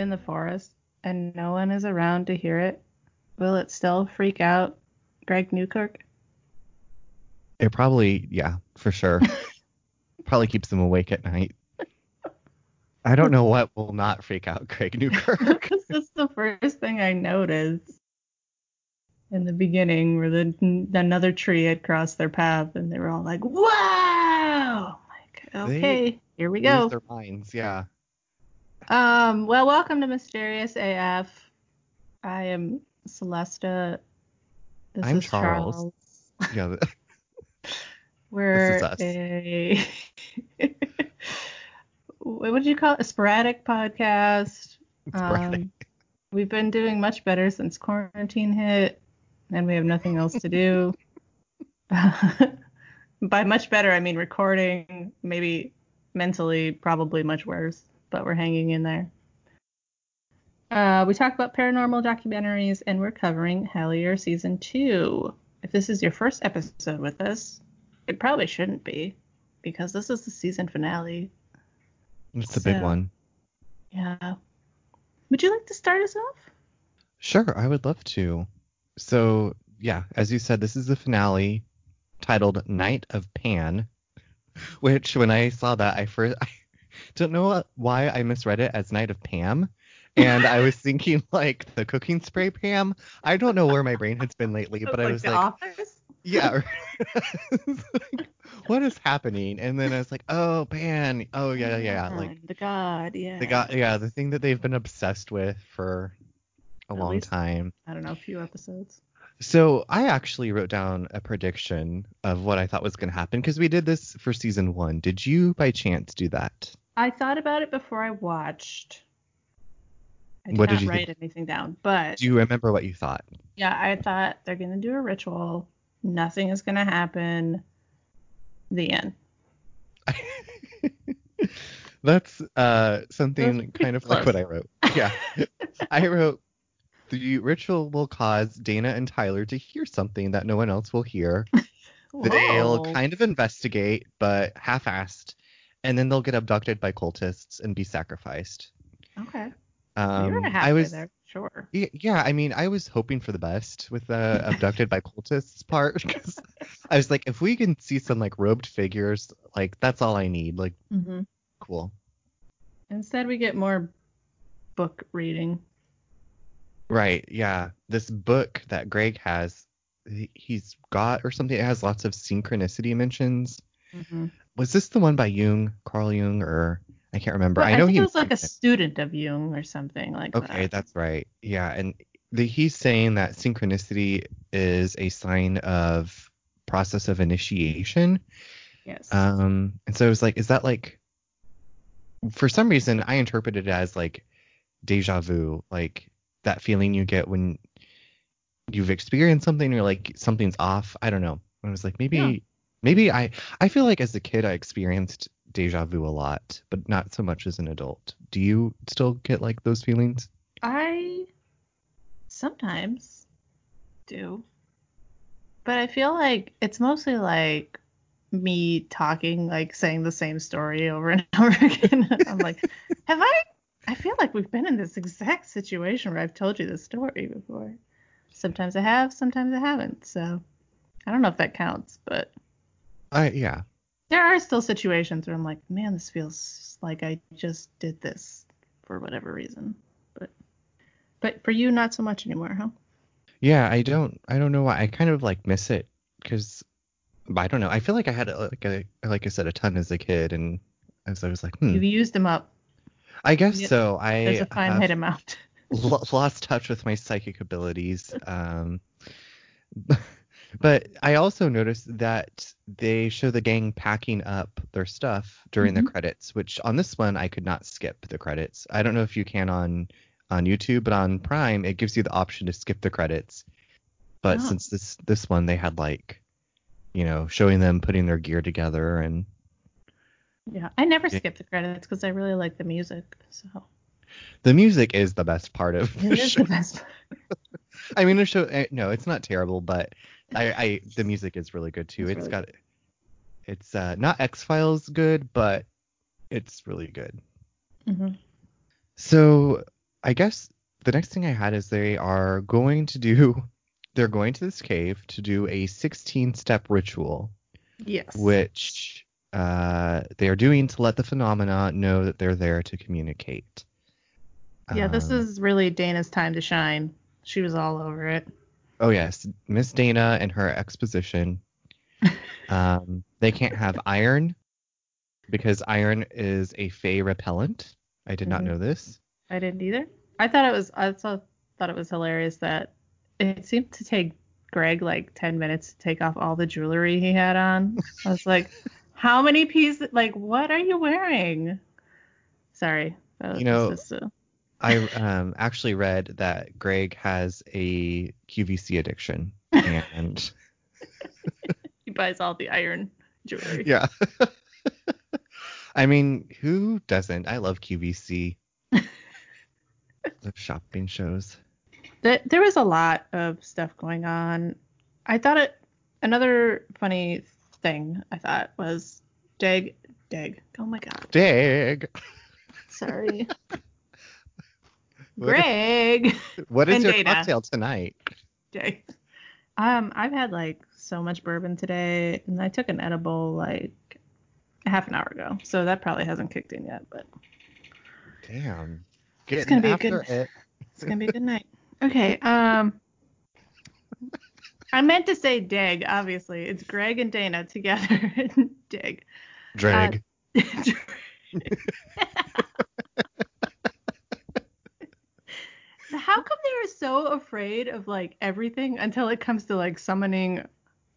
in the forest and no one is around to hear it, will it still freak out Greg Newkirk? It probably, yeah, for sure. probably keeps them awake at night. I don't know what will not freak out Greg Newkirk. this is the first thing I noticed in the beginning where the another tree had crossed their path and they were all like, "Wow!" Like, okay, They here we go. their minds, yeah. Um, well, welcome to Mysterious AF. I am Celesta. This I'm is Charles. Yeah. We're a what would you call it? A sporadic podcast. sporadic. Um, we've been doing much better since quarantine hit, and we have nothing else to do. By much better, I mean recording, maybe mentally, probably much worse, but we're hanging in there. Uh, we talk about paranormal documentaries, and we're covering Hellier season two. If this is your first episode with us, it probably shouldn't be, because this is the season finale. It's a big one. Yeah. Would you like to start us off? Sure, I would love to. So, yeah, as you said, this is the finale titled Night of Pan, which when I saw that, I first I don't know why I misread it as Night of Pam. And I was thinking like the cooking spray Pam. I don't know where my brain has been lately, but I was The like, Office? yeah. what is happening? And then I was like, oh, Pan. Oh, yeah, yeah, yeah. Oh, like the god, yeah. they got yeah, the thing that they've been obsessed with for a At long least- time. I don't know, a few episodes. So I actually wrote down a prediction of what I thought was going to happen because we did this for season one. Did you by chance do that? I thought about it before I watched. I did What did you write think? anything down, but Do you remember what you thought? yeah, I thought they're gonna do a ritual. Nothing is gonna happen. The end. That's uh something kind of like what I wrote. Yeah. I wrote the ritual will cause Dana and Tyler to hear something that no one else will hear. They'll kind of investigate, but half-assed, and then they'll get abducted by cultists and be sacrificed. Okay. Um, You're I was there. Sure. Yeah, I mean, I was hoping for the best with the abducted by cultists part because I was like, if we can see some like robed figures, like that's all I need. Like, hmm cool. Instead, we get more book reading. Right? Yeah. This book that Greg has, he's got or something. It has lots of synchronicity mentions. Mm-hmm. Was this the one by Jung, Carl Jung, or I can't remember? I know think he was like a student of Jung or something like Okay, that. that's right. Yeah, and the, he's saying that synchronicity is a sign of process of initiation. Yes. Um, and so it was like, is that like, for some reason, I interpreted it as like deja vu, like that feeling you get when you've experienced something, you're like something's off. I don't know. I was like, maybe, Yeah. Maybe I, I feel like as a kid I experienced deja vu a lot, but not so much as an adult. Do you still get like those feelings? I sometimes do. But I feel like it's mostly like me talking, like saying the same story over and over again. I'm like, have I? I feel like we've been in this exact situation where I've told you this story before. Sometimes I have, sometimes I haven't. So I don't know if that counts, but I yeah. there are still situations where I'm like, man, this feels like I just did this for whatever reason. But but for you, not so much anymore, huh? Yeah, I don't I don't know why. I kind of like miss it cuz I don't know. I feel like I had a, like a like I said a ton as a kid and as I was like, hmm. You've used them up. I guess Yeah, so. I There's a finite amount. lost touch with my psychic abilities. Um but I also noticed that they show the gang packing up their stuff during the Mhm. credits, which on this one I could not skip the credits. I don't know if you can on on YouTube, but on Prime it gives you the option to skip the credits. But Oh. since this this one they had like you know, showing them putting their gear together and Yeah, I never Yeah. skip the credits because I really like the music. So the music is the best part of the it is show. the best. part. I mean, the show. eh, No, it's not terrible, but I, I the music is really good too. It's it's really got, it's uh, not X Files good, but it's really good. hmm So I guess the next thing I had is they are going to do they're going to this cave to do a 16 step ritual, Yes. which uh, they are doing to let the phenomena know that they're there to communicate. yeah, this Um, is really Dana's time to shine. She was all over it. Oh yes, Miss Dana and her exposition. um, they can't have iron because iron is a fey repellent. I did not Mhm. know this. I didn't either. I thought it was. I thought thought it was hilarious that it seemed to take Greg like ten minutes to take off all the jewelry he had on. I was like, how many pieces? Like, what are you wearing? Sorry, that was You know, just a, I um, actually read that Greg has a QVC addiction, and he buys all the iron jewelry. yeah. I mean, who doesn't? I love QVC. the shopping shows. Th- there was a lot of stuff going on. I thought it. Another funny thing I thought was Dig Dig. Oh my god. Dig. Sorry. Greg. What is your Dana. cocktail tonight? Dag. Um, I've had like so much bourbon today, and I took an edible like half an hour ago, so that probably hasn't kicked in yet, but Damn. It's gonna be a good- it. it's gonna be a good night. Okay. Um, I meant to say Dig. Obviously, it's Greg and Dana together. Dig. Drag. How come they're so afraid of like everything until it comes to like summoning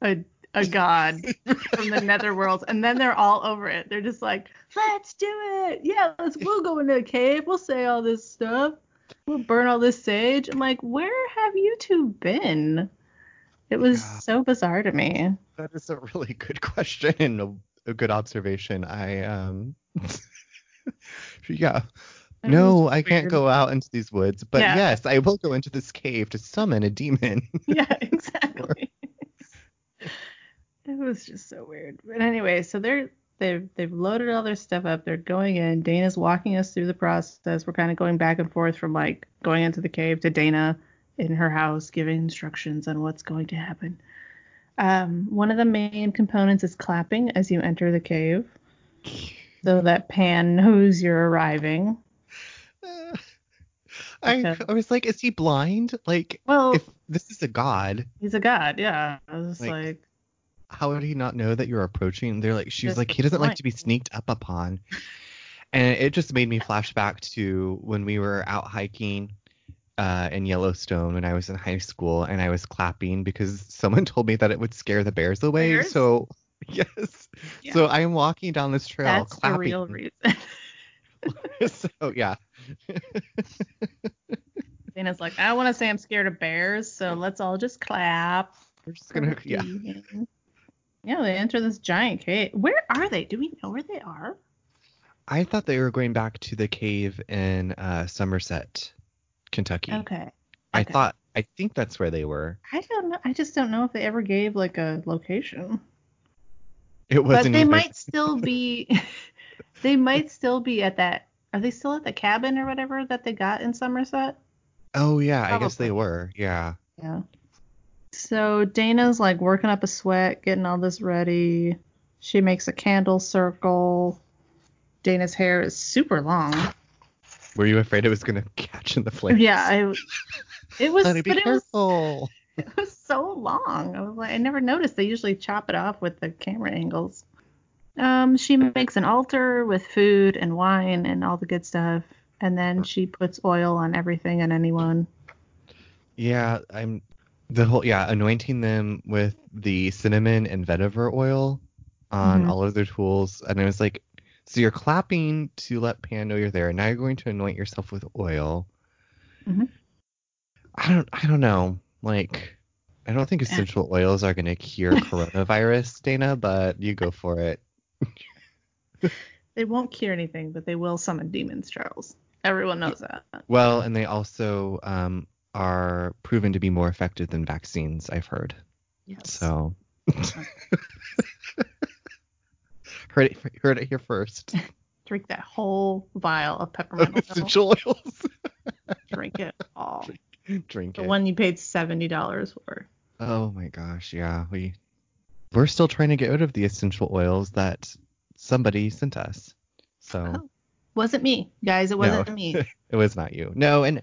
a a god from the netherworlds and then they're all over it. They're just like, let's do it. Yeah, let's we'll go into a cave. We'll say all this stuff. We'll burn all this sage. I'm like, where have you two been? It was Yeah. so bizarre to me. That is a really good question and a, a good observation. I um yeah. No, I can't go out into these woods, but Yeah. yes, I will go into this cave to summon a demon. yeah, exactly. it was just so weird. But anyway, so they're they've they've loaded all their stuff up. They're going in. Dana's walking us through the process. We're kind of going back and forth from like going into the cave to Dana in her house giving instructions on what's going to happen. Um, one of the main components is clapping as you enter the cave, so that Pan knows you're arriving. I, I was like, is he blind? Like, Well, if this is a god, he's a god, yeah. I was Like, like how would he not know that you're approaching? They're like, she's like, he doesn't like to be sneaked up upon. And it just made me flash back to when we were out hiking uh, in Yellowstone when I was in high school and I was clapping because someone told me that it would scare the bears away. Bears? So, yes. Yeah. So I'm walking down this trail that's the real reason. so, yeah. Dana's like, I don't want to say I'm scared of bears, so let's all just clap. We're just to, yeah. Yeah, they enter this giant cave. Where are they? Do we know where they are? I thought they were going back to the cave in uh, Somerset, Kentucky. Okay. I okay. thought, I think that's where they were. I don't know. I just don't know if they ever gave like a location. It wasn't they even. might still be. they might still be at that. Are they still at the cabin or whatever that they got in Somerset? Oh yeah, I guess they were. Yeah. Yeah. So Dana's like working up a sweat, getting all this ready. She makes a candle circle. Dana's hair is super long. Were you afraid it was gonna catch in the flames? Yeah, I. It was, Honey, be but it was, careful. it was so long. I was like, I never noticed. They usually chop it off with the camera angles. Um, she makes an altar with food and wine and all the good stuff, and then she puts oil on everything and anyone. Yeah, I'm the whole yeah anointing them with the cinnamon and vetiver oil on Mhm. all of their tools, and I was like, so you're clapping to let Pan know you're there, and now you're going to anoint yourself with oil. Mhm. I don't I don't know like. I don't think essential oils are going to cure coronavirus, Dana, but you go for it. They won't cure anything, but they will summon demons, Charles. Everyone knows that. Well, and they also um, are proven to be more effective than vaccines, I've heard. Yes. So heard it heard it here first. Drink that whole vial of peppermint. Essential oils. Drink it all. Drink The it. The one you paid seventy dollars for. Oh my gosh, yeah. We we're still trying to get rid of the essential oils that somebody sent us. So Oh. Wasn't me, guys. It wasn't No. me. it was not you. No, and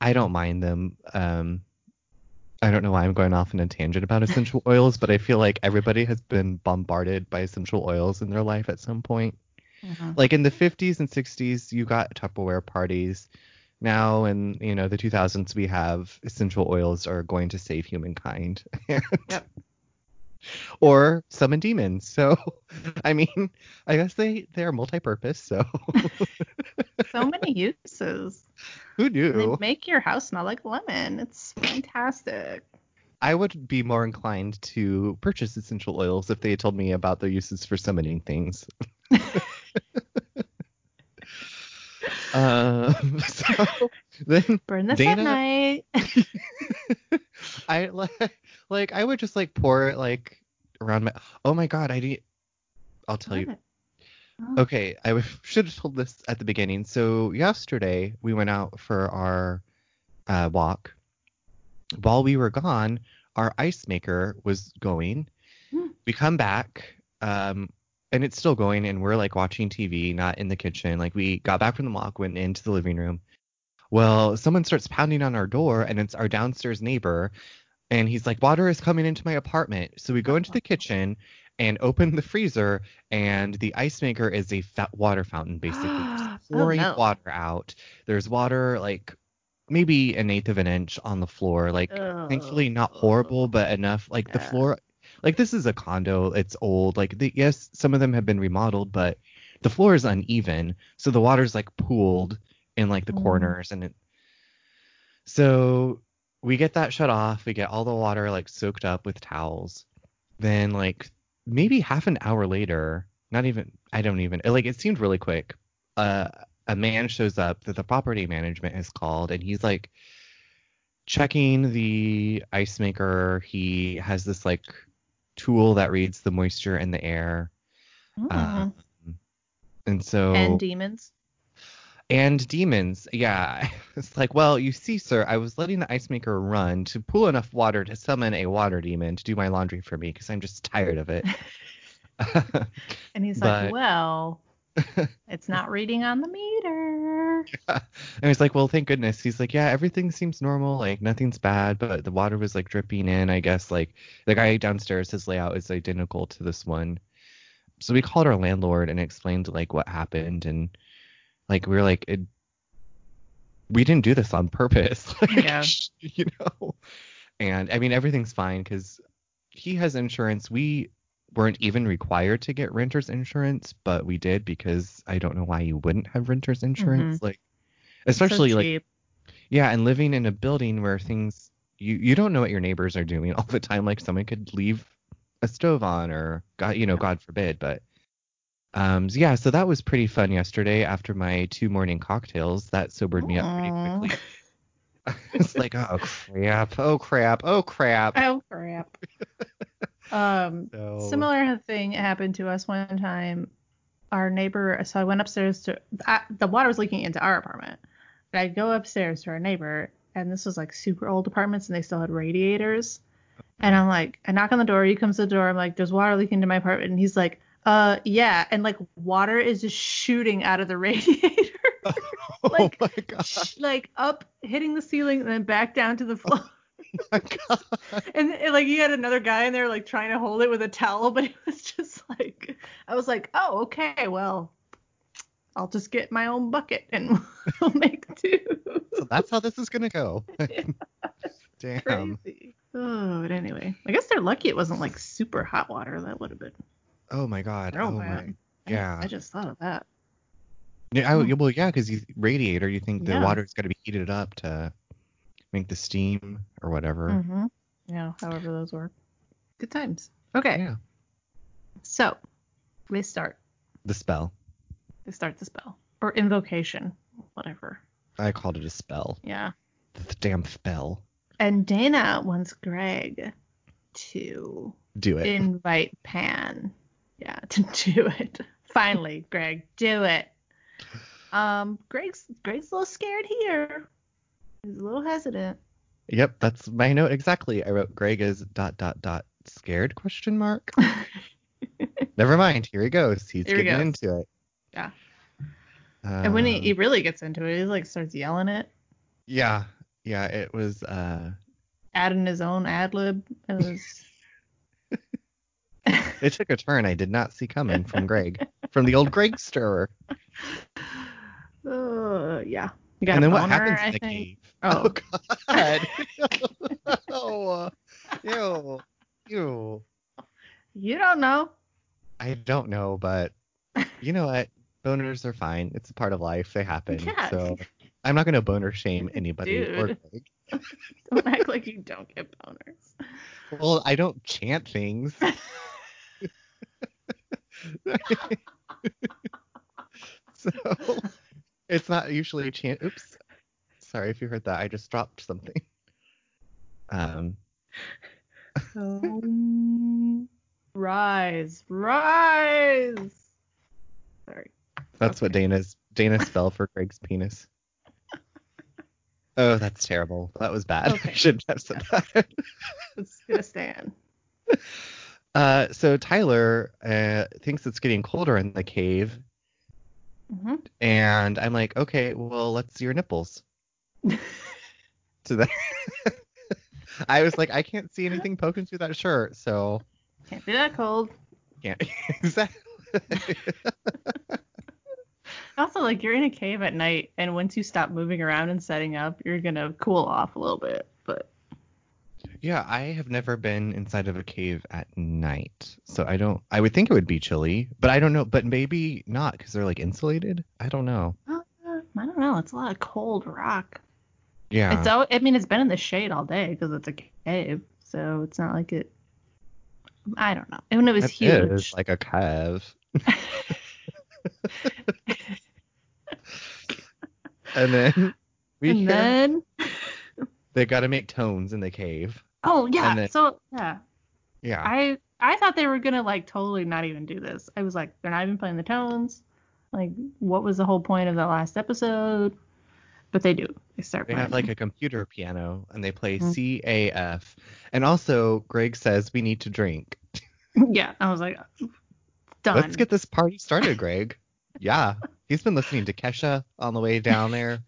I don't mind them. Um I don't know why I'm going off in a tangent about essential oils, but I feel like everybody has been bombarded by essential oils in their life at some point. Mhm. Like in the 50s and 60s, you got Tupperware parties. Now in you know the 2000s, we have essential oils are going to save humankind. Yep. Or summon demons. So, I mean, I guess they they are multi-purpose. So, So many uses. who And They make your house smell like lemon. It's fantastic. I would be more inclined to purchase essential oils if they had told me about their uses for summoning things. um, so then Burn this Dana- at night. I like like I would just like pour it like around my. Oh my god, I need. I'll tell you. What? Oh. Okay, I should have told this at the beginning. So yesterday we went out for our uh, walk. While we were gone, our ice maker was going. Hmm. We come back, um, and it's still going, and we're like watching TV, not in the kitchen. Like we got back from the walk, went into the living room. Well, someone starts pounding on our door, and it's our downstairs neighbor. And he's like, water is coming into my apartment. So we go into the kitchen and open the freezer, and the ice maker is a fa- water fountain, basically. Oh, pouring no. water out. There's water like maybe an eighth of an inch on the floor. Like, thankfully, not horrible, but enough. Like the floor, like this is a condo. It's old. Like, the, yes, some of them have been remodeled, but the floor is uneven, so the water's like pooled in like the Mm. corners, and it. So we get that shut off. We get all the water like soaked up with towels. Then like maybe half an hour later, not even I don't even like it seemed really quick. Uh, a man shows up that the property management has called, and he's like checking the ice maker. He has this like tool that reads the moisture in the air. Mhm. Um, and so and demons. and demons, yeah. It's like, well, you see, sir, I was letting the ice maker run to pull enough water to summon a water demon to do my laundry for me because I'm just tired of it. And he's but- like, well, it's not reading on the meter. and he's like, well, thank goodness. He's like, yeah, everything seems normal, like nothing's bad, but the water was like dripping in. I guess like the guy downstairs, his layout is identical to this one. So we called our landlord and explained like what happened, and like we were like, it, we didn't do this on purpose, like, Yeah. you know. And I mean, everything's fine because he has insurance. We weren't even required to get renter's insurance, but we did because I don't know why you wouldn't have renter's insurance. Like, especially so like yeah, and living in a building where things you you don't know what your neighbors are doing all the time. Like someone could leave a stove on or God, you know, Yeah. God forbid. But um, yeah, so that was pretty fun yesterday. After my two morning cocktails, that sobered me up pretty quickly. it's like oh crap, oh crap, oh crap. Oh crap. um, So similar thing happened to us one time. Our neighbor, so I went upstairs to I, the water was leaking into our apartment. And I go upstairs to our neighbor, and this was like super old apartments, and they still had radiators. And I'm like, I knock on the door. He comes to the door. I'm like, there's water leaking into my apartment, and he's like, uh, yeah, and like water is just shooting out of the radiator, oh like- my god, like up hitting the ceiling and then back down to the floor. my god. And, like you had another guy in there like trying to hold it with a towel, but it was just like I was like, oh okay, well, I'll just get my own bucket and we'll make two. So that's how this is gonna go. Damn. Crazy. Oh, but anyway, I guess they're lucky it wasn't like super hot water. That would have been Oh my god. oh bad. my. Yeah. I, just thought of that. Yeah, I, well, yeah, because you radiator, you think the Yeah. water's got to be heated up to make the steam or whatever. Mm-hmm. Yeah, however those work. Good times. Okay, Yeah. so we start. The spell. We start the spell or invocation, whatever. I called it a spell. Yeah. The damn spell. And Dana wants Greg to Do it. invite Pan. Yeah, to do it. Finally, Greg, do it. Um, Greg's Greg's a little scared here. He's a little hesitant. Yep, that's my note exactly. I wrote Greg is dot dot dot scared question mark. Never mind. Here he goes. He's Here he getting goes. into it. Yeah. and when he, Um, he really gets into it, he like starts yelling it, yeah, yeah, it was uh adding his own ad lib. It was. it took a turn I did not see coming from Greg. from the old Greg stirrer. uh, yeah. And then what boner, happens I in the think. cave? Oh. oh, God. oh, ew. Ew. you don't know. I don't know, but you know what? Boners are fine. It's a part of life. They happen. Yeah. So I'm not gonna boner shame anybody or Dude. Greg. Don't act like you don't get boners. Well, I don't chant things. so it's not usually a chant. Oops. Sorry if you heard that. I just dropped something. Um, Um, rise, rise. Sorry. that's what Okay. Dana's Dana spell for Greg's penis. Oh, that's terrible. That was bad. Okay. I shouldn't have said that. It's gonna stand. Uh, so Tyler uh, thinks it's getting colder in the cave, hmm and I'm like, okay, well, let's see your nipples. to that I was like, I can't see anything poking through that shirt, so Can't be that cold. can't exactly. Also, like you're in a cave at night, and once you stop moving around and setting up, you're gonna cool off a little bit. But yeah, I have never been inside of a cave at night, so I don't. I would think it would be chilly, but I don't know. But maybe not because they're like insulated. I don't know. uh, I don't know. It's a lot of cold rock. Yeah. It's al- I mean, it's been in the shade all day because it's a cave, so it's not like it. I don't know. And when it was It huge. is like a cave. And then we and hear then they got to make tones in the cave. Oh yeah, then- so yeah, Yeah. I I thought they were gonna like totally not even do this. I was like, they're not even playing the tones. Like, what was the whole point of the last episode? But they do. They start They playing. have like a computer piano and they play Mhm. C A F. And also Greg says we need to drink. yeah, I was like, done. Let's get this party started, Greg. yeah. He's been listening to Kesha on the way down there.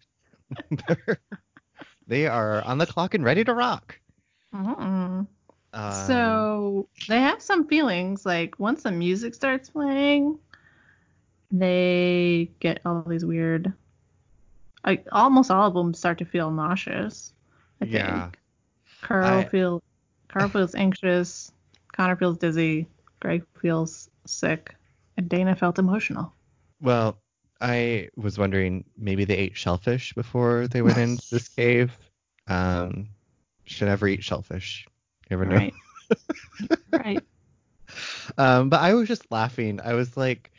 they are on the clock and ready to rock. Mhm. Um, so they have some feelings. Like once the music starts playing, they get all these weird. Like almost all of them start to feel nauseous. I think. Yeah. Karl I- feel Karl feels anxious. Connor feels dizzy. Greg feels sick, and Dana felt emotional. Well, I was wondering maybe they ate shellfish before they went into this cave. Um, should never eat shellfish. You never know. Right. right. Um, but I was just laughing. I was like,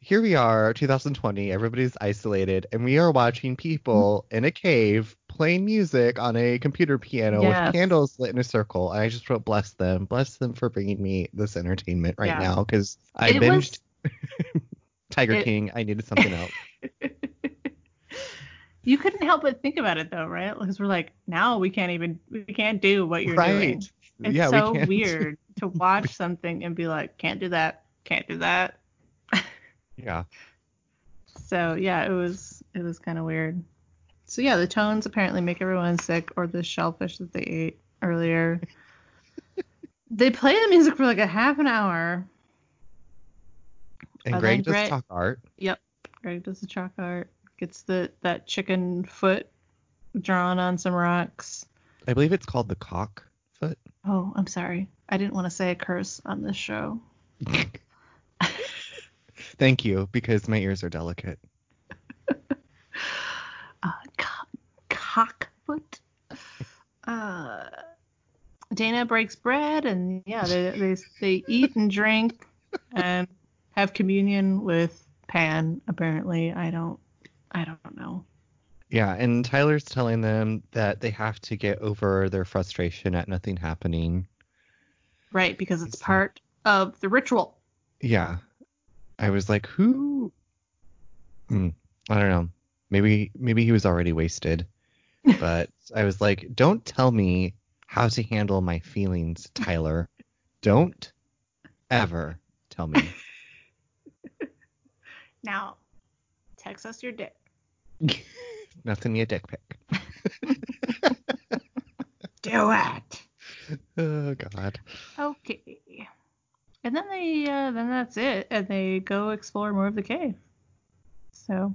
here we are, 2020. Everybody's isolated, and we are watching people in a cave playing music on a computer piano Yes. with candles lit in a circle. And I just wrote, bless them, bless them for bringing me this entertainment right Yeah. now because I It binged was- Tiger it- King. I needed something else. You couldn't help but think about it though, right? Because we're like, now we can't even we can't do what you're doing. right. It's yeah, so we can't. weird to watch something and be like, can't do that, can't do that. Yeah. So yeah, it was it was kind of weird. So yeah, the tones apparently make everyone sick, or the shellfish that they ate earlier. they play the music for like a half an hour. And Greg does Greg- talk art. Yep, Greg does the chalk art, gets the that chicken foot drawn on some rocks. I believe it's called the cock foot. Oh, I'm sorry, I didn't want to say a curse on this show. Thank you, because my ears are delicate. uh, co- cockfoot. Uh, Dana breaks bread, and yeah, they, they they eat and drink and have communion with Pan. Apparently, I don't I don't know. Yeah, and Tyler's telling them that they have to get over their frustration at nothing happening. Right, because it's part of the ritual. Yeah. I was like, who hmm, I don't know. Maybe maybe he was already wasted. But I was like, don't tell me how to handle my feelings, Tyler. Don't ever tell me. Now, text us your dick. Nothing a dick pic. Do it. Oh God. Okay. And then they, uh, then that's it, and they go explore more of the cave. So,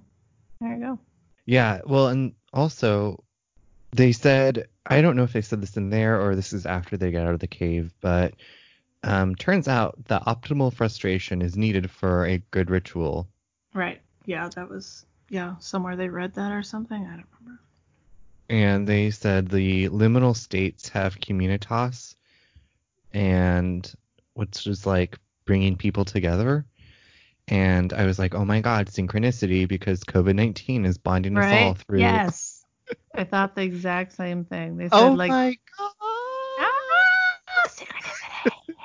there you go. Yeah. Well, and also they said I don't know if they said this in there or this is after they get out of the cave, but um, turns out the optimal frustration is needed for a good ritual. Right. Yeah, that was yeah somewhere they read that or something. I don't remember. and they said the liminal states have communitas and which is like bringing people together and i was like oh my god synchronicity because covid-19 is bonding us all through Yes. I thought the exact same thing. They said oh like my god ah, synchronicity.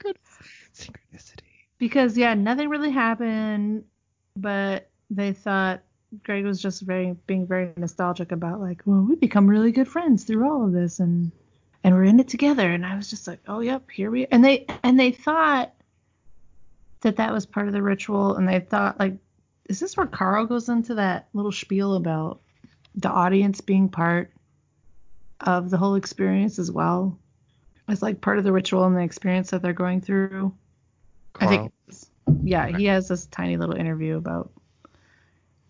Synchronicity because yeah, nothing really happened, but they thought Greg was just very being very nostalgic about like, well, we become really good friends through all of this and and we're in it together and I was just like, "Oh, yep, here we are. and they and they thought that that was part of the ritual and they thought like is this where Karl goes into that little spiel about the audience being part of the whole experience as well? As like part of the ritual and the experience that they're going through. I think it's- yeah, he has this tiny little interview about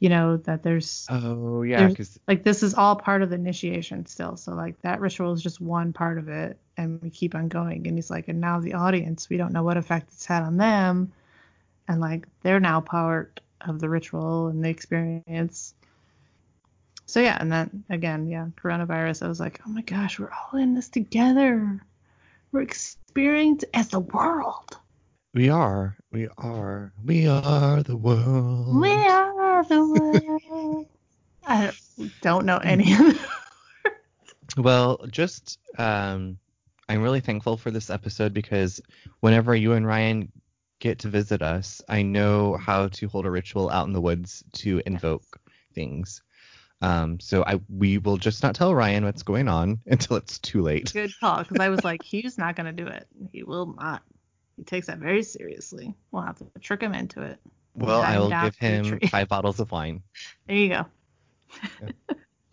you know that there's oh yeah because like this is all part of the initiation still. So like that ritual is just one part of it and we keep on going and he's like and now the audience, we don't know what effect it's had on them and like they're now part of the ritual and the experience. So yeah, and then again, yeah, coronavirus, I was like, "Oh my gosh, we're all in this together. We're experiencing as the world." We are we are we are the world We are the world. I don't know any of them. Well, just um, I'm really thankful for this episode because whenever you and Ryan get to visit us, I know how to hold a ritual out in the woods to invoke things. Um, so I we will just not tell Ryan what's going on until it's too late. Good call, because I was like, he's not gonna do it. He will not. He takes that very seriously. We'll have to trick him into it. Well, I will give him five bottles of wine. There you go.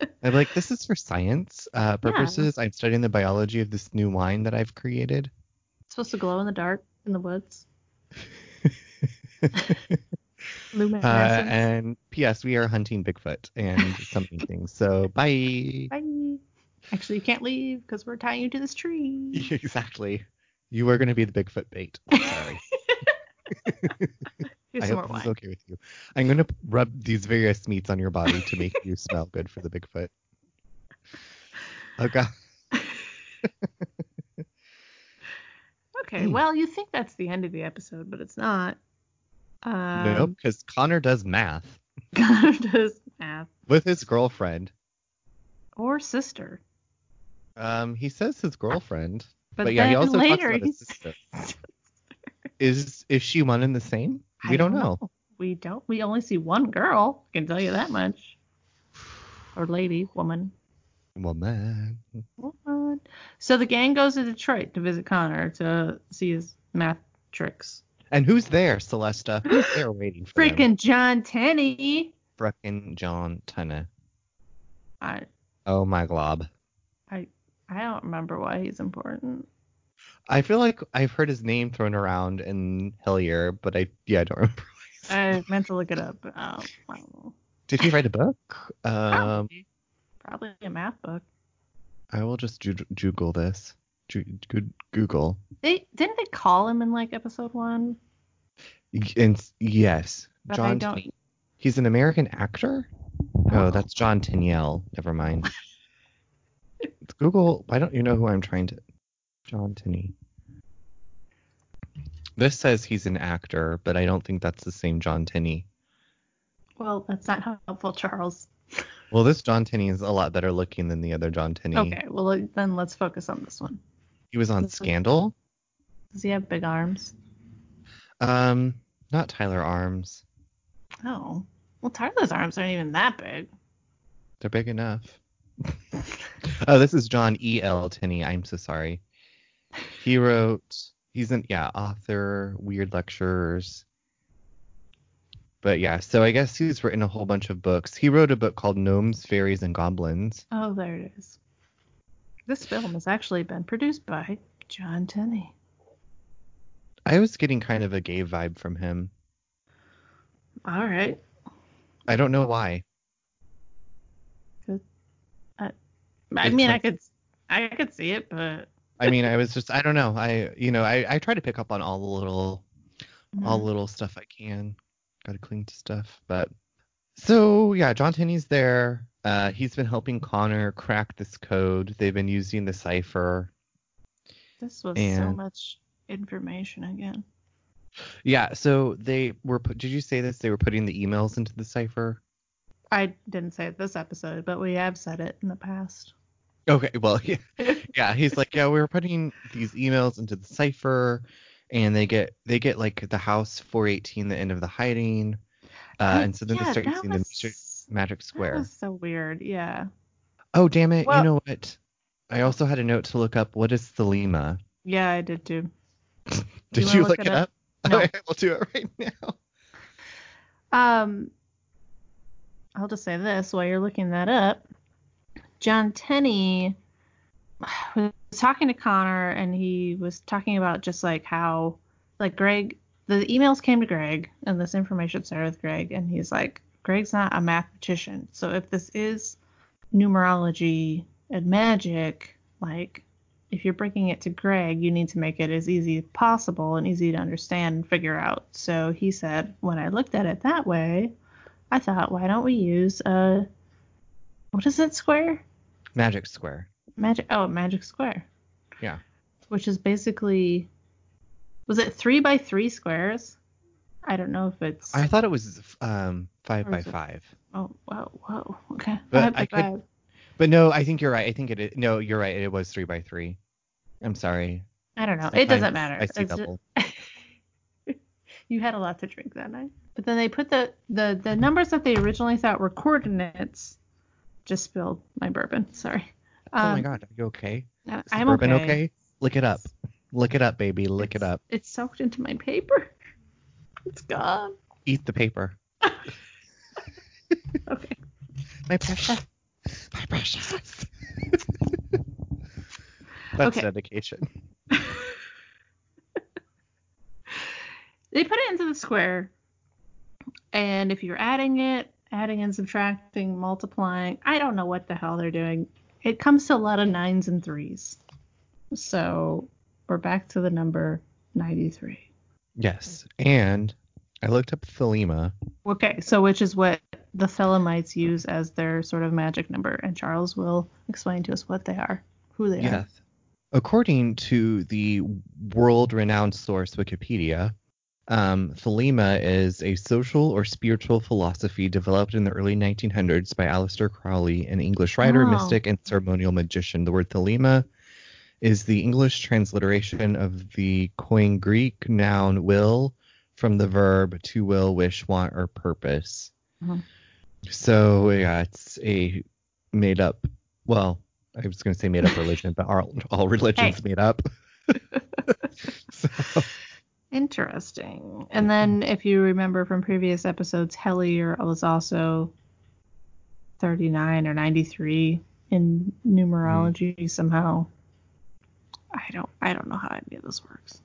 I'm like, this is for science uh, purposes. I'm studying the biology of this new wine that I've created. It's supposed to glow in the dark in the woods. Uh, and P.S. We are hunting Bigfoot and something things. So bye. Bye. Actually, you can't leave because we're tying you to this tree. exactly. You are going to be the Bigfoot bait. Sorry. I hope this is okay with you. I'm going to rub these various meats on your body to make you smell good for the Bigfoot. Okay. Okay, Hmm. well, you think that's the end of the episode, but it's not. Um, nope, because Connor does math Connor does math. with his girlfriend. Or sister. Um, he says his girlfriend, But, but, yeah, he also later talks about his sister. Is is she one and the same? We don't, don't know. We don't. We only see one girl. I can tell you that much. Or lady, woman. Well, man. Woman. So the gang goes to Detroit to visit Connor to see his math tricks. And who's there, Celesta? Who's there waiting for them? Freaking John Tenney. Frickin' John Tenna. I Oh my glob. I I don't remember why he's important. I feel like I've heard his name thrown around in Hellier, but I yeah I don't remember. I meant to look it up. Um, I don't know. Did he write a book? Um, Probably. Probably a math book. I will just ju- Google this. Ju- Google. They didn't they call him in like episode one? And yes, But John. He's an American actor. Oh, that's John Tenniel. Never mind. Google. Why don't you know who I'm trying to? John Tenney. This says he's an actor, but I don't think that's the same John Tenney. Well, that's not helpful, Charles. Well, this John Tenney is a lot better looking than the other John Tenney. Okay, well then let's focus on this one. He was on Scandal. Does he have big arms? Um, not Tyler Arms. Oh. Well, Tyler's arms aren't even that big. They're big enough. Oh, this is John E. L. Tenney. I'm so sorry. He wrote. He's an yeah author, weird lectures. But yeah, so I guess he's written a whole bunch of books. He wrote a book called Gnomes, Fairies, and Goblins. Oh, there it is. This film has actually been produced by John Tenney. I was getting kind of a gay vibe from him. All right. I don't know why. I, I mean, I could, I could see it, but. I mean, I was just, I don't know. I, you know, I, I try to pick up on all the little, mm-hmm. all the little stuff I can. Got to cling to stuff, but. So yeah, John Tenney's there. Uh, he's been helping Connor crack this code. They've been using the cipher. This was and, so much information again. Yeah, so they were. Did you say this? They were putting the emails into the cipher. I didn't say it this episode, but we have said it in the past. Okay, well, yeah, yeah. He's like, yeah, we were putting these emails into the cipher, and they get they get like the house 418, the end of the hiding, uh, and so then yeah, they start using was, the magic square. That was so weird, yeah. Oh damn it! Well, you know what? I also had a note to look up. What is Thelema? Yeah, I did too. did you, you look, look, it up? up? No. Okay, we'll do it right now. Um, I'll just say this while you're looking that up. John Tenney was talking to Connor and he was talking about just like how like Greg the emails came to Greg and this information started with Greg and he's like Greg's not a mathematician. So if this is numerology and magic, like if you're bringing it to Greg, you need to make it as easy as possible and easy to understand and figure out. So he said, when I looked at it that way, I thought, why don't we use a what is it square? Magic square. Magic oh magic square. Yeah. Which is basically was it three by three squares? I don't know if it's. I thought it was um five by five. Oh whoa whoa okay. But I could, But no, I think you're right. I think it is. No, you're right. It was three by three. I'm sorry. I don't know. It doesn't matter. I see it's double. Just... you had a lot to drink that night. But then they put the, the, the numbers that they originally thought were coordinates. Just spilled my bourbon. Sorry. Um, oh my um, god, are you okay? Is I'm bourbon okay. okay. Lick it up. Lick it up, baby. Lick it's, it up. It's soaked into my paper. It's gone. Eat the paper. okay. My precious. My precious. That's okay. dedication. they put it into the square and if you're adding it, adding and subtracting, multiplying, I don't know what the hell they're doing. It comes to a lot of nines and threes. So we're back to the number 93. Yes. And I looked up Thelema. Okay. So which is what the Thelemites use as their sort of magic number. And Charles will explain to us what they are, who they are. yes. are. According to the world renowned source Wikipedia, um, Thelema is a social or spiritual philosophy developed in the early 1900s by Aleister Crowley, an English writer, oh. mystic, and ceremonial magician. The word Thelema is the English transliteration of the Koine Greek noun will from the verb to will, wish, want, or purpose. Mm-hmm. So yeah, it's a made up. Well, I was going to say made up religion, but all, all religions hey. made up. Interesting. And then if you remember from previous episodes, Hellier was also 39 or 93 in numerology mm. somehow. I don't I don't know how any of this works.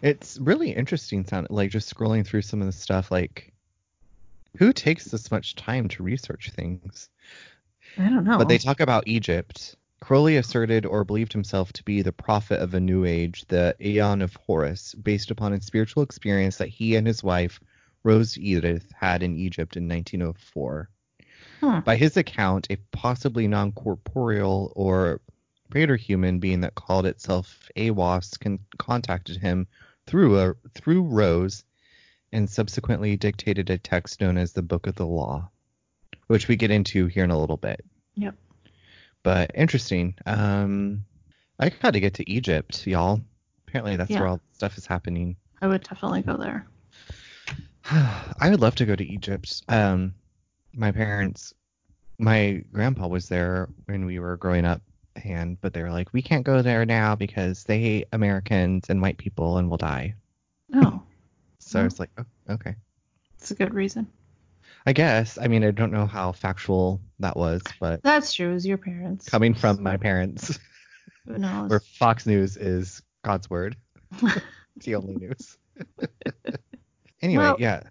It's really interesting sound like just scrolling through some of the stuff like who takes this much time to research things? I don't know. But they talk about Egypt Crowley asserted or believed himself to be the prophet of a new age, the Aeon of Horus, based upon a spiritual experience that he and his wife, Rose Edith, had in Egypt in 1904. Huh. By his account, a possibly non corporeal or greater human being that called itself Aiwass con- contacted him through a, through Rose and subsequently dictated a text known as the Book of the Law, which we get into here in a little bit. Yep. But interesting. Um, I got to get to Egypt, y'all. Apparently, that's yeah. where all the stuff is happening. I would definitely go there. I would love to go to Egypt. Um, my parents, my grandpa was there when we were growing up, and but they were like, we can't go there now because they hate Americans and white people and we'll die. Oh, So I Oh. was like, oh, okay. it's a good reason. I guess. I mean, I don't know how factual that was, but That's true. It's your parents. coming from my parents, Who knows? where Fox News is God's word, it's the only news. anyway, Well- yeah.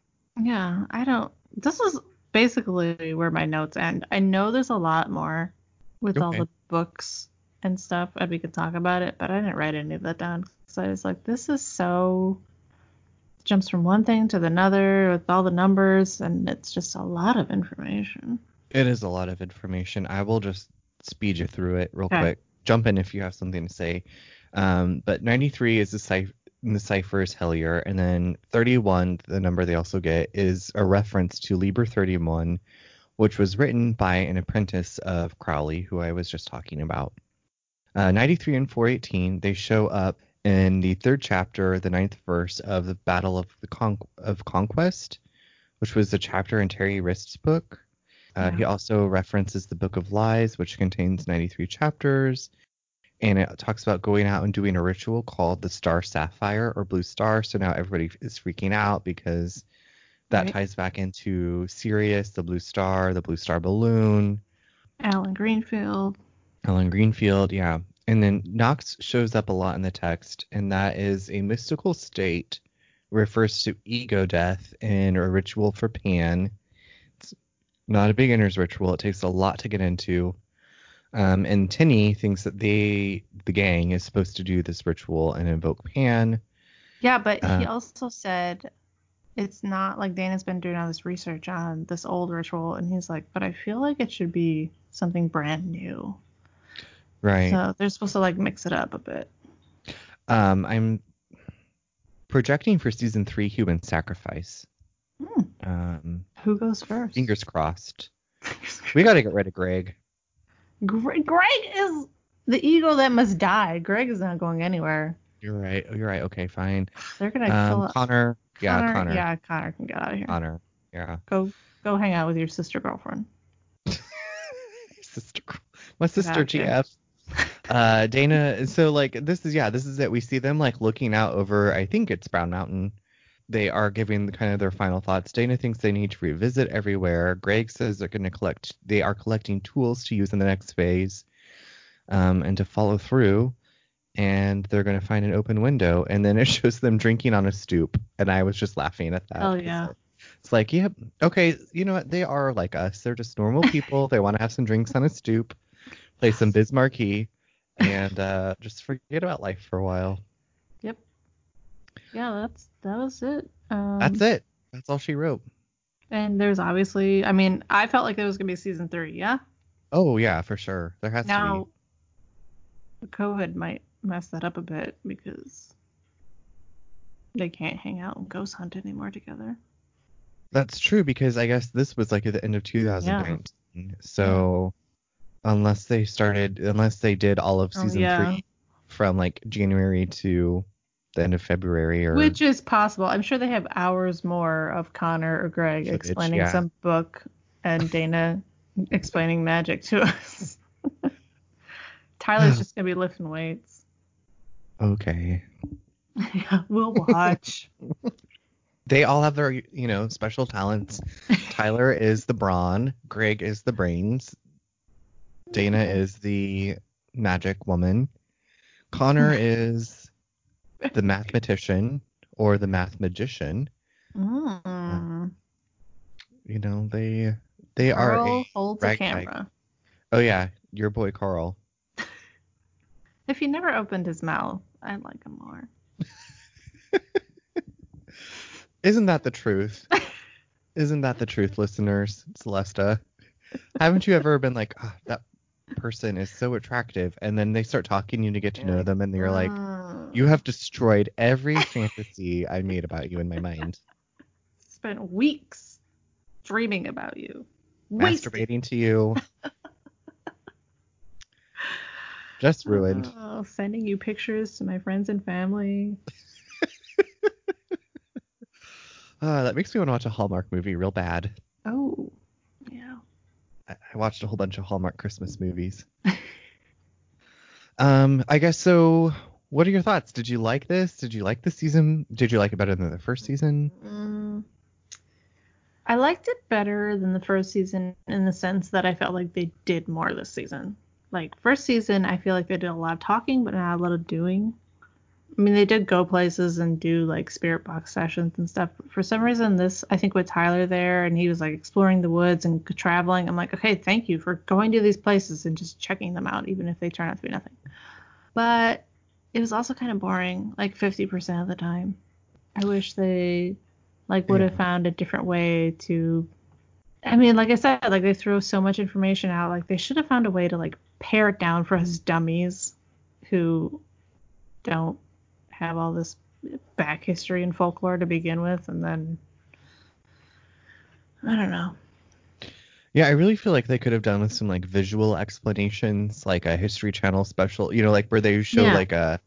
Yeah, I don't. This is basically where my notes end. I know there's a lot more with all the books and stuff, and we could talk about it, but I didn't write any of that down. So I was like, this is so jumps from one thing to the another with all the numbers, and it's just a lot of information. It is a lot of information. I will just speed you through it real Okay. quick. Jump in if you have something to say. Um, but 93 is the cipher. The cipher is Hellier, and then 31, the number they also get, is a reference to Liber 31, which was written by an apprentice of Crowley, who I was just talking about. Uh, 93 and 418, they show up in the third chapter, the ninth verse of the Battle of the Con- of Conquest, which was a chapter in Terry Wriste's book. Uh, He also references the Book of Lies, which contains 93 chapters, and it talks about going out and doing a ritual called the Star Sapphire or Blue Star. So now everybody is freaking out because that Right. ties back into Sirius, the Blue Star, the Blue Star balloon, Allen Greenfield. Allen Greenfield, yeah. And then Nox shows up a lot in the text, and that is a mystical state, refers to ego death and a ritual for Pan. It's not a beginner's ritual. It takes a lot to get into. Um, and Tinny thinks that they, the gang, is supposed to do this ritual and invoke Pan. Yeah, but he Uh, also said it's not like Dana's been doing all this research on this old ritual, and he's like, but I feel like it should be something brand new. Right. So they're supposed to like mix it up a bit. Um, I'm projecting for season three human sacrifice. Hmm. Um, Who goes first? fingers crossed. We got to get rid of Greg. Greg, Greg is the ego that must die. Greg is not going anywhere. You're right. You're right. Okay, fine. They're gonna kill Um, Connor. Yeah, Connor. Yeah, Connor can get out of here. Connor. Yeah. Go go hang out with your sister girlfriend. sister. My sister. GF. Uh, Dana. So like this is yeah this is it. We see them like looking out over. I think it's Brown Mountain. They are giving kind of their final thoughts. Dana thinks they need to revisit everywhere. Greg says they're going to collect. They are collecting tools to use in the next phase, um, and to follow through. And they're going to find an open window, and then it shows them drinking on a stoop. And I was just laughing at that. Oh yeah. It's like, yep, okay, you know what? They are like us. They're just normal people. they want to have some drinks on a stoop, play some Biz Markie, and uh, just forget about life for a while. Yep. Yeah, that's that was it. Um, That's it. That's all she wrote. And there's obviously, I mean, I felt like there was gonna be season three. Yeah. Oh yeah, for sure. There has to be Now, the COVID might mess that up a bit because they can't hang out and ghost hunt anymore together. That's true because I guess this was like at the end of 2019. So unless they started, unless they did all of Oh, season yeah. three from like January to the end of February or Which is possible. I'm sure they have hours more of Connor or Greg Footage, explaining yeah. some book and Dana explaining magic to us. Tyler's just gonna be lifting weights. okay. yeah, we'll watch. they all have their you know special talents. Tyler is the brawn, Greg is the brains, Dana is the magic woman, Connor is the mathematician or the math magician. Mm. You know they they are. Karl A, holds a camera. oh yeah, your boy Karl. If he never opened his mouth, I'd like him more. Isn't that the truth? Isn't that the truth, listeners? Celesta. Haven't you ever been like, ah, that person is so attractive, and then they start talking you to get to know them, and you're like, you have destroyed every fantasy I made about you in my mind. spent weeks dreaming about you. Masturbating to you. Just ruined. Oh, sending you pictures to my friends and family. Uh, that makes me want to watch a Hallmark movie real bad. Oh. I, watched a whole bunch of Hallmark Christmas movies. um, I guess so. What are your thoughts? Did you like this? Did you like the season? Did you like it better than the first season? Mm, I liked it better than the first season in the sense that I felt like they did more this season. Like first season, I feel like they did a lot of talking, but not a lot of doing. I mean, they did go places and do like spirit box sessions and stuff. But for some reason, this I think with Tyler there and he was like exploring the woods and traveling. I'm like, okay, thank you for going to these places and just checking them out, even if they turn out to be nothing. But it was also kind of boring, like 50% of the time. I wish they like would have Yeah. found a different way to. I mean, like I said, like they throw so much information out. Like they should have found a way to like pare it down for us dummies who don't have all this back history and folklore to begin with, and then I don't know. Yeah, I really feel like they could have done with some like visual explanations, like a History Channel special, you know, like where they show Yeah. like a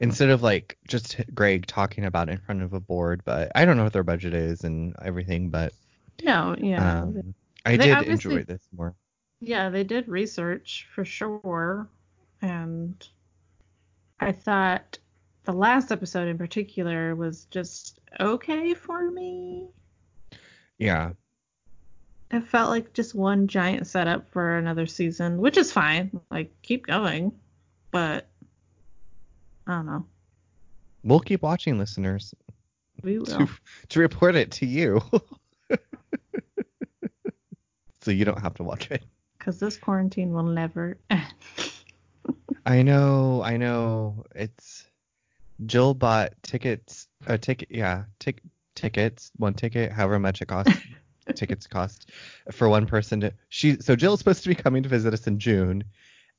instead of like just Greg talking about it in front of a board. But I don't know what their budget is and everything, but No, yeah, um, I They did enjoy this more. yeah, they did research for sure, and I thought the last episode in particular was just okay for me. Yeah, It felt like just one giant setup for another season, which is fine. Like, keep going, but I don't know. we'll keep watching, listeners, We will. to to report it to you, so you don't have to watch it. Because this quarantine will never end. I know, I know. It's Jill bought tickets, a ticket, yeah, tic- tickets, one ticket, however much it costs. tickets cost for one person to. She so Jill's supposed to be coming to visit us in June,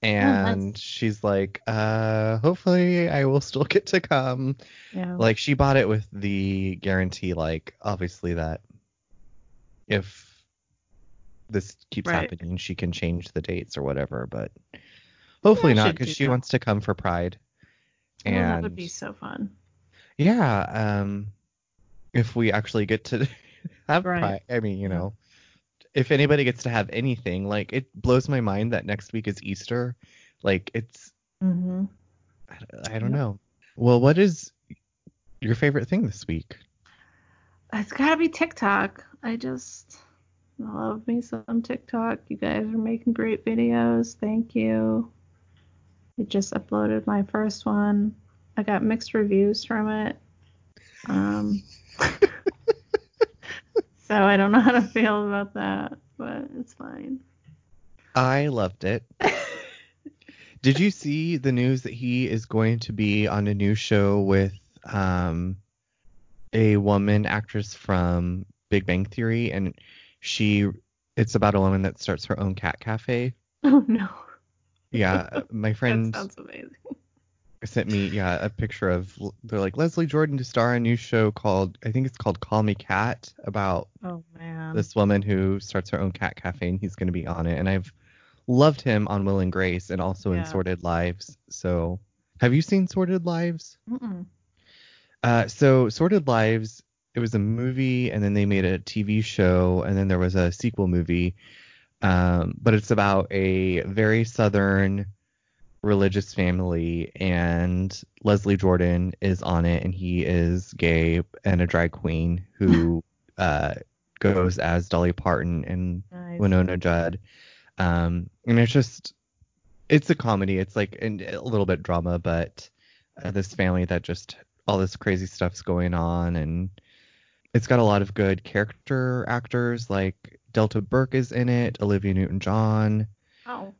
and she's like, uh, hopefully I will still get to come. yeah. Like she bought it with the guarantee, like obviously that if this keeps Right. happening, she can change the dates or whatever. But hopefully Yeah, not, because she that. wants to come for Pride. Oh, And that would be so fun. yeah, um, if we actually get to have Right. Pride, I mean, you know, if anybody gets to have anything, like it blows my mind that next week is Easter. Like it's, hmm I, I don't know. Well, what is your favorite thing this week? It's gotta be TikTok. I just love me some TikTok. You guys are making great videos. Thank you. I just uploaded my first one. I got mixed reviews from it. Um, so I don't know how to feel about that, but it's fine. I loved it. Did you see the news that he is going to be on a new show with um a woman actress from Big Bang Theory and she it's about a woman that starts her own cat cafe. Oh no. Yeah, my That friend sounds amazing. sent me yeah a picture of they're like Leslie Jordan to star in a new show called I think it's called Call Me Cat about Oh man. this woman who starts her own cat cafe and he's going to be on it and I've loved him on Will and Grace and also in Sordid Lives. So, have you seen Sordid Lives? Mm-mm. Uh so Sordid Lives it was a movie and then they made a TV show and then there was a sequel movie. Um but it's about a very southern religious family and Leslie Jordan is on it and he is gay and a drag queen who uh goes as Dolly Parton and Nice. Wynonna Judd. Um, and it's just, it's a comedy. It's like and a little bit drama, but uh, this family that just all this crazy stuff's going on, and it's got a lot of good character actors. Like Delta Burke is in it, Olivia Newton-John, Oh.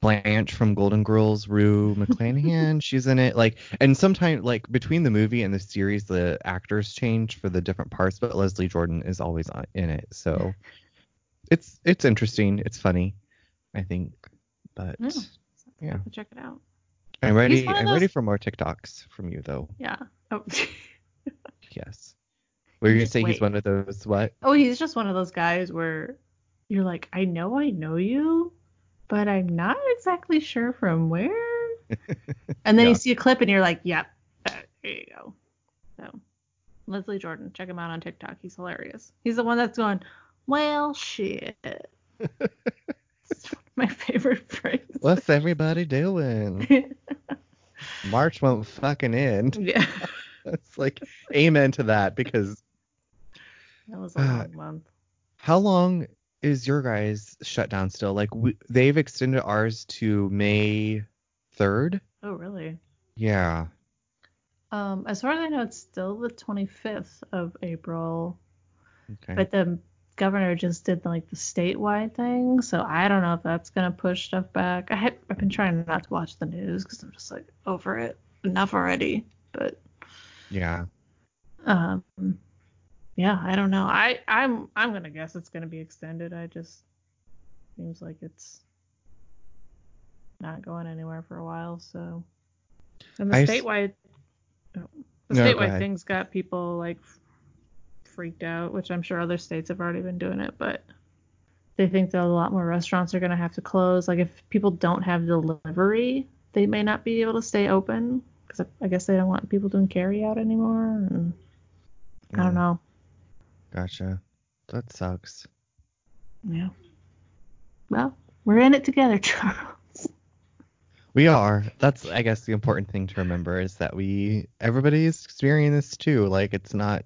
Blanche from Golden Girls, Rue McClanahan, she's in it. Like, and sometimes like between the movie and the series, the actors change for the different parts, but Leslie Jordan is always on, in it. So it's it's interesting. It's funny, I think. But Yeah. Check it out. I'm ready. I'm those- ready for more TikToks from you, though. Yeah. Oh. Yes. Were you gonna say he's one of those what? oh, he's just one of those guys where you're like, I know I know you, but I'm not exactly sure from where. and then Yeah. you see a clip and you're like, yep, there you go. So Leslie Jordan. Check him out on TikTok. He's hilarious. He's the one that's going, well, shit. it's my favorite phrase. What's everybody doing? March won't fucking end. yeah. It's like amen to that because That was a long month. how long is your guys shutdown still? Like we, they've extended ours to May 3rd. Oh, really? Yeah. Um, as far as I know, it's still the 25th of April, Okay. but the governor just did like the statewide thing, so I don't know if that's gonna push stuff back. I have, I've been trying not to watch the news because I'm just like over it, enough already. But yeah. um, yeah, I don't know. I I'm I'm gonna guess it's gonna be extended. I just seems like it's not going anywhere for a while. So and the I s- statewide oh, the No, statewide ahead. thing's got people like freaked out, which I'm sure other states have already been doing it, but they think that a lot more restaurants are gonna have to close. Like if people don't have delivery, they may not be able to stay open because I, I guess they don't want people doing carry out anymore. And I don't Mm, know. Gotcha. That sucks. Yeah. Well, we're in it together, Charles. We are. That's I guess the important thing to remember is that we everybody's experiencing this too. Like it's not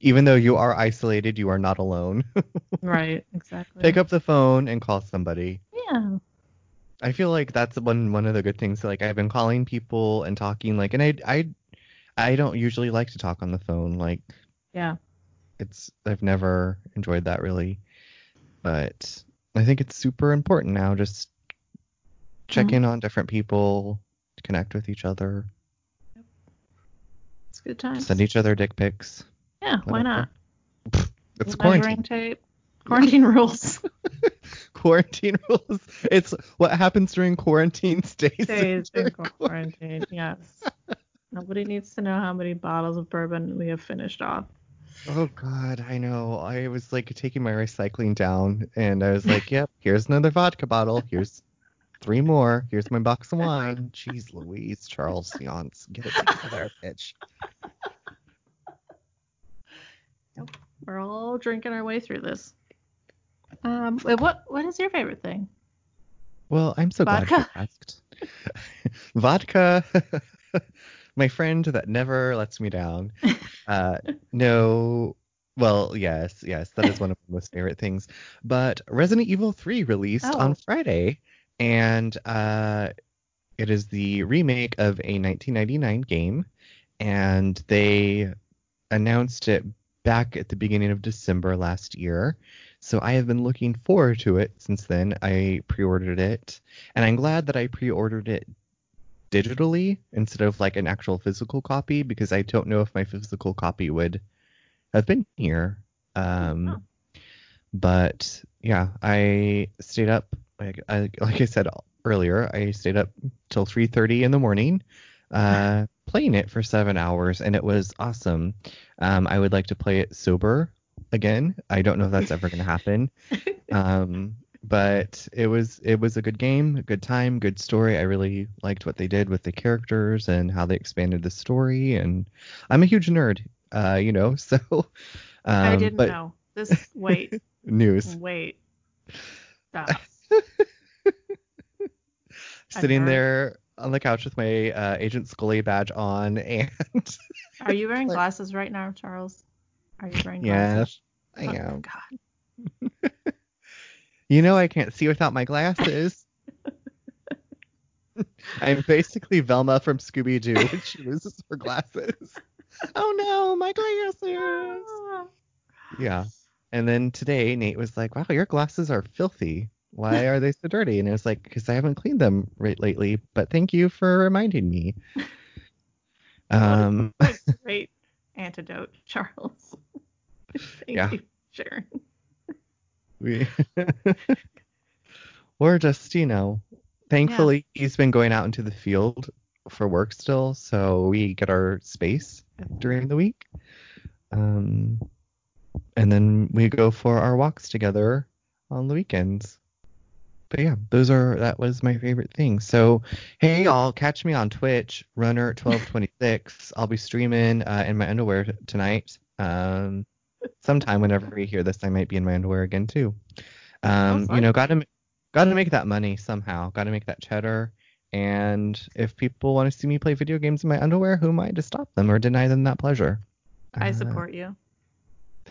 even though you are isolated, you are not alone. right, exactly. Pick up the phone and call somebody. Yeah. I feel like that's one one of the good things. Like I've been calling people and talking like and I I I don't usually like to talk on the phone. Like Yeah. It's I've never enjoyed that really. But I think it's super important now just check Mhm. in on different people, connect with each other, It's good times. send each other dick pics. yeah, why not? It's quarantine. tape. Quarantine rules. Quarantine rules. It's what happens during quarantine stays. Stays in during quarantine. Yes. Nobody needs to know how many bottles of bourbon we have finished off. Oh God, I know. I was like taking my recycling down, and I was like, "Yep, here's another vodka bottle. Here's three more. Here's my box of wine." Jeez, Louise, Charles Seance, get it together, bitch. Nope, We're all drinking our way through this. Um, what what is your favorite thing? Well, I'm so glad Vodka? you asked. vodka, my friend that never lets me down. Uh, no, well, yes, yes, that is one of my most favorite things. But Resident Evil 3 released Oh. on Friday, and uh, it is the remake of a 1999 game, and they announced it back at the beginning of December last year. So I have been looking forward to it since then. I pre-ordered it, and I'm glad that I pre-ordered it digitally instead of like an actual physical copy because I don't know if my physical copy would have been here. Um, Oh. but yeah, I stayed up like I like I said earlier, I stayed up till 3:30 in the morning, uh, playing it for seven hours, and it was awesome. Um, I would like to play it sober again. I don't know if that's ever gonna happen. Um, but it was it was a good game, a good time, good story. I really liked what they did with the characters and how they expanded the story. And I'm a huge nerd, uh, you know, so. Um, I didn't but know. This wait, News. wait. Stop. Sitting there on the couch with my uh, Agent Scully badge on, and Are you wearing glasses right now, Charles? Are you wearing glasses? yes? I Oh, am. God. You know I can't see without my glasses. I'm basically Velma from Scooby Doo when she loses her glasses. Oh no, my glasses. Ah. Yeah. And then today Nate was like, "Wow, your glasses are filthy. Why are they so dirty?" And I was like, "Because I haven't cleaned them right lately. But thank you for reminding me." Um, great antidote, Charles. Thank Yeah. you, Sharon. We we're just, you know, thankfully he's been going out into the field for work still, so we get our space during the week. Um, and then we go for our walks together on the weekends. but yeah, those are that was my favorite thing. So hey y'all, catch me on Twitch, runner twelve twenty six. I'll be streaming uh, in my underwear t- tonight. Um, sometime whenever you hear this, I might be in my underwear again too. Um, you know, got to got to make that money somehow. Got to make that cheddar. And if people want to see me play video games in my underwear, who am I to stop them or deny them that pleasure? I Uh, support you.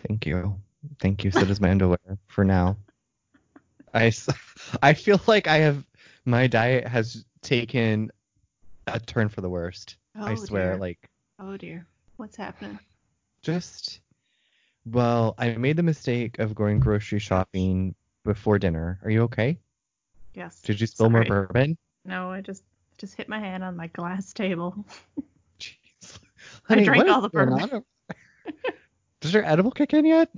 Thank you. Thank you. So does my underwear for now. I, I feel like I have my diet has taken a turn for the worst. I Oh, swear, dear. like Oh dear. What's happening? just well, I made the mistake of going grocery shopping before dinner. Are you okay? Yes. Did you spill more bourbon? No, I just just hit my hand on my glass table. Jeez. I Honey, drank all the bourbon. on over there? Does your edible kick in yet?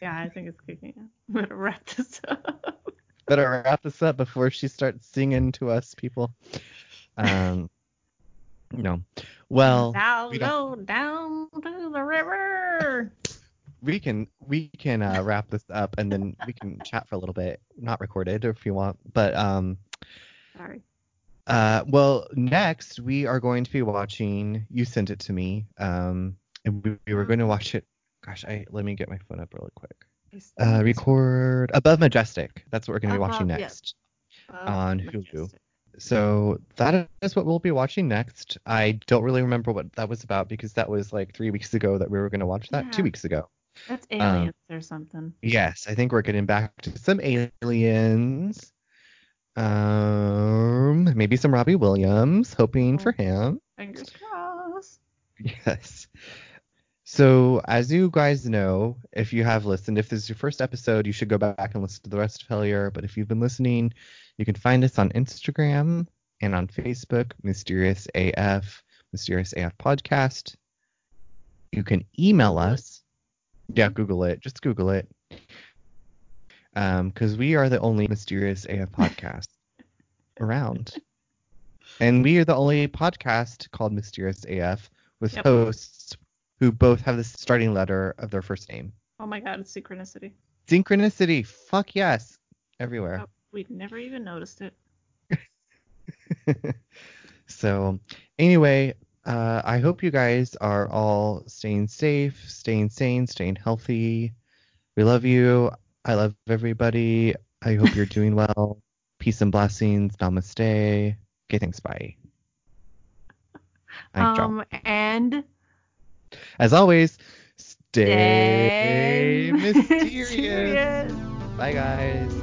Yeah, I think it's kicking in. I'm gonna wrap this up. Better wrap this up before she starts singing to us, people. Um, no. Well, now we go down to the river. We can we can uh, wrap this up and then we can chat for a little bit. Not recorded if you want but um Sorry. uh well next we are going to be watching you sent it to me um and we, we were going to watch it gosh i let me get my phone up really quick. Uh record above majestic. That's what we're going to be watching yeah. next on Hulu. so that is what we'll be watching next. I don't really remember what that was about because that was like three weeks ago that we were going to watch that. Two weeks ago That's aliens or something. Yes, I think we're getting back to some aliens. Um, maybe some Robbie Williams, hoping for him. Fingers crossed. Yes. So, as you guys know, if you have listened, if this is your first episode, you should go back and listen to the rest of Hellier. But if you've been listening, you can find us on Instagram and on Facebook, Mysterious AF, Mysterious AF Podcast. You can email us. Yeah, Google it. Just Google it. Um, because we are the only Mysterious AF podcast around. And we are the only podcast called Mysterious AF with Yep. hosts who both have the starting letter of their first name. Oh my god, it's synchronicity. Synchronicity, fuck yes, everywhere. Oh, we'd never even noticed it. so, anyway, uh, I hope you guys are all staying safe, staying sane, staying healthy. We love you. I love everybody. I hope you're doing well. Peace and blessings. Namaste. Okay, thanks. Bye. Um, and As always, stay stay mysterious. mysterious. Bye, guys.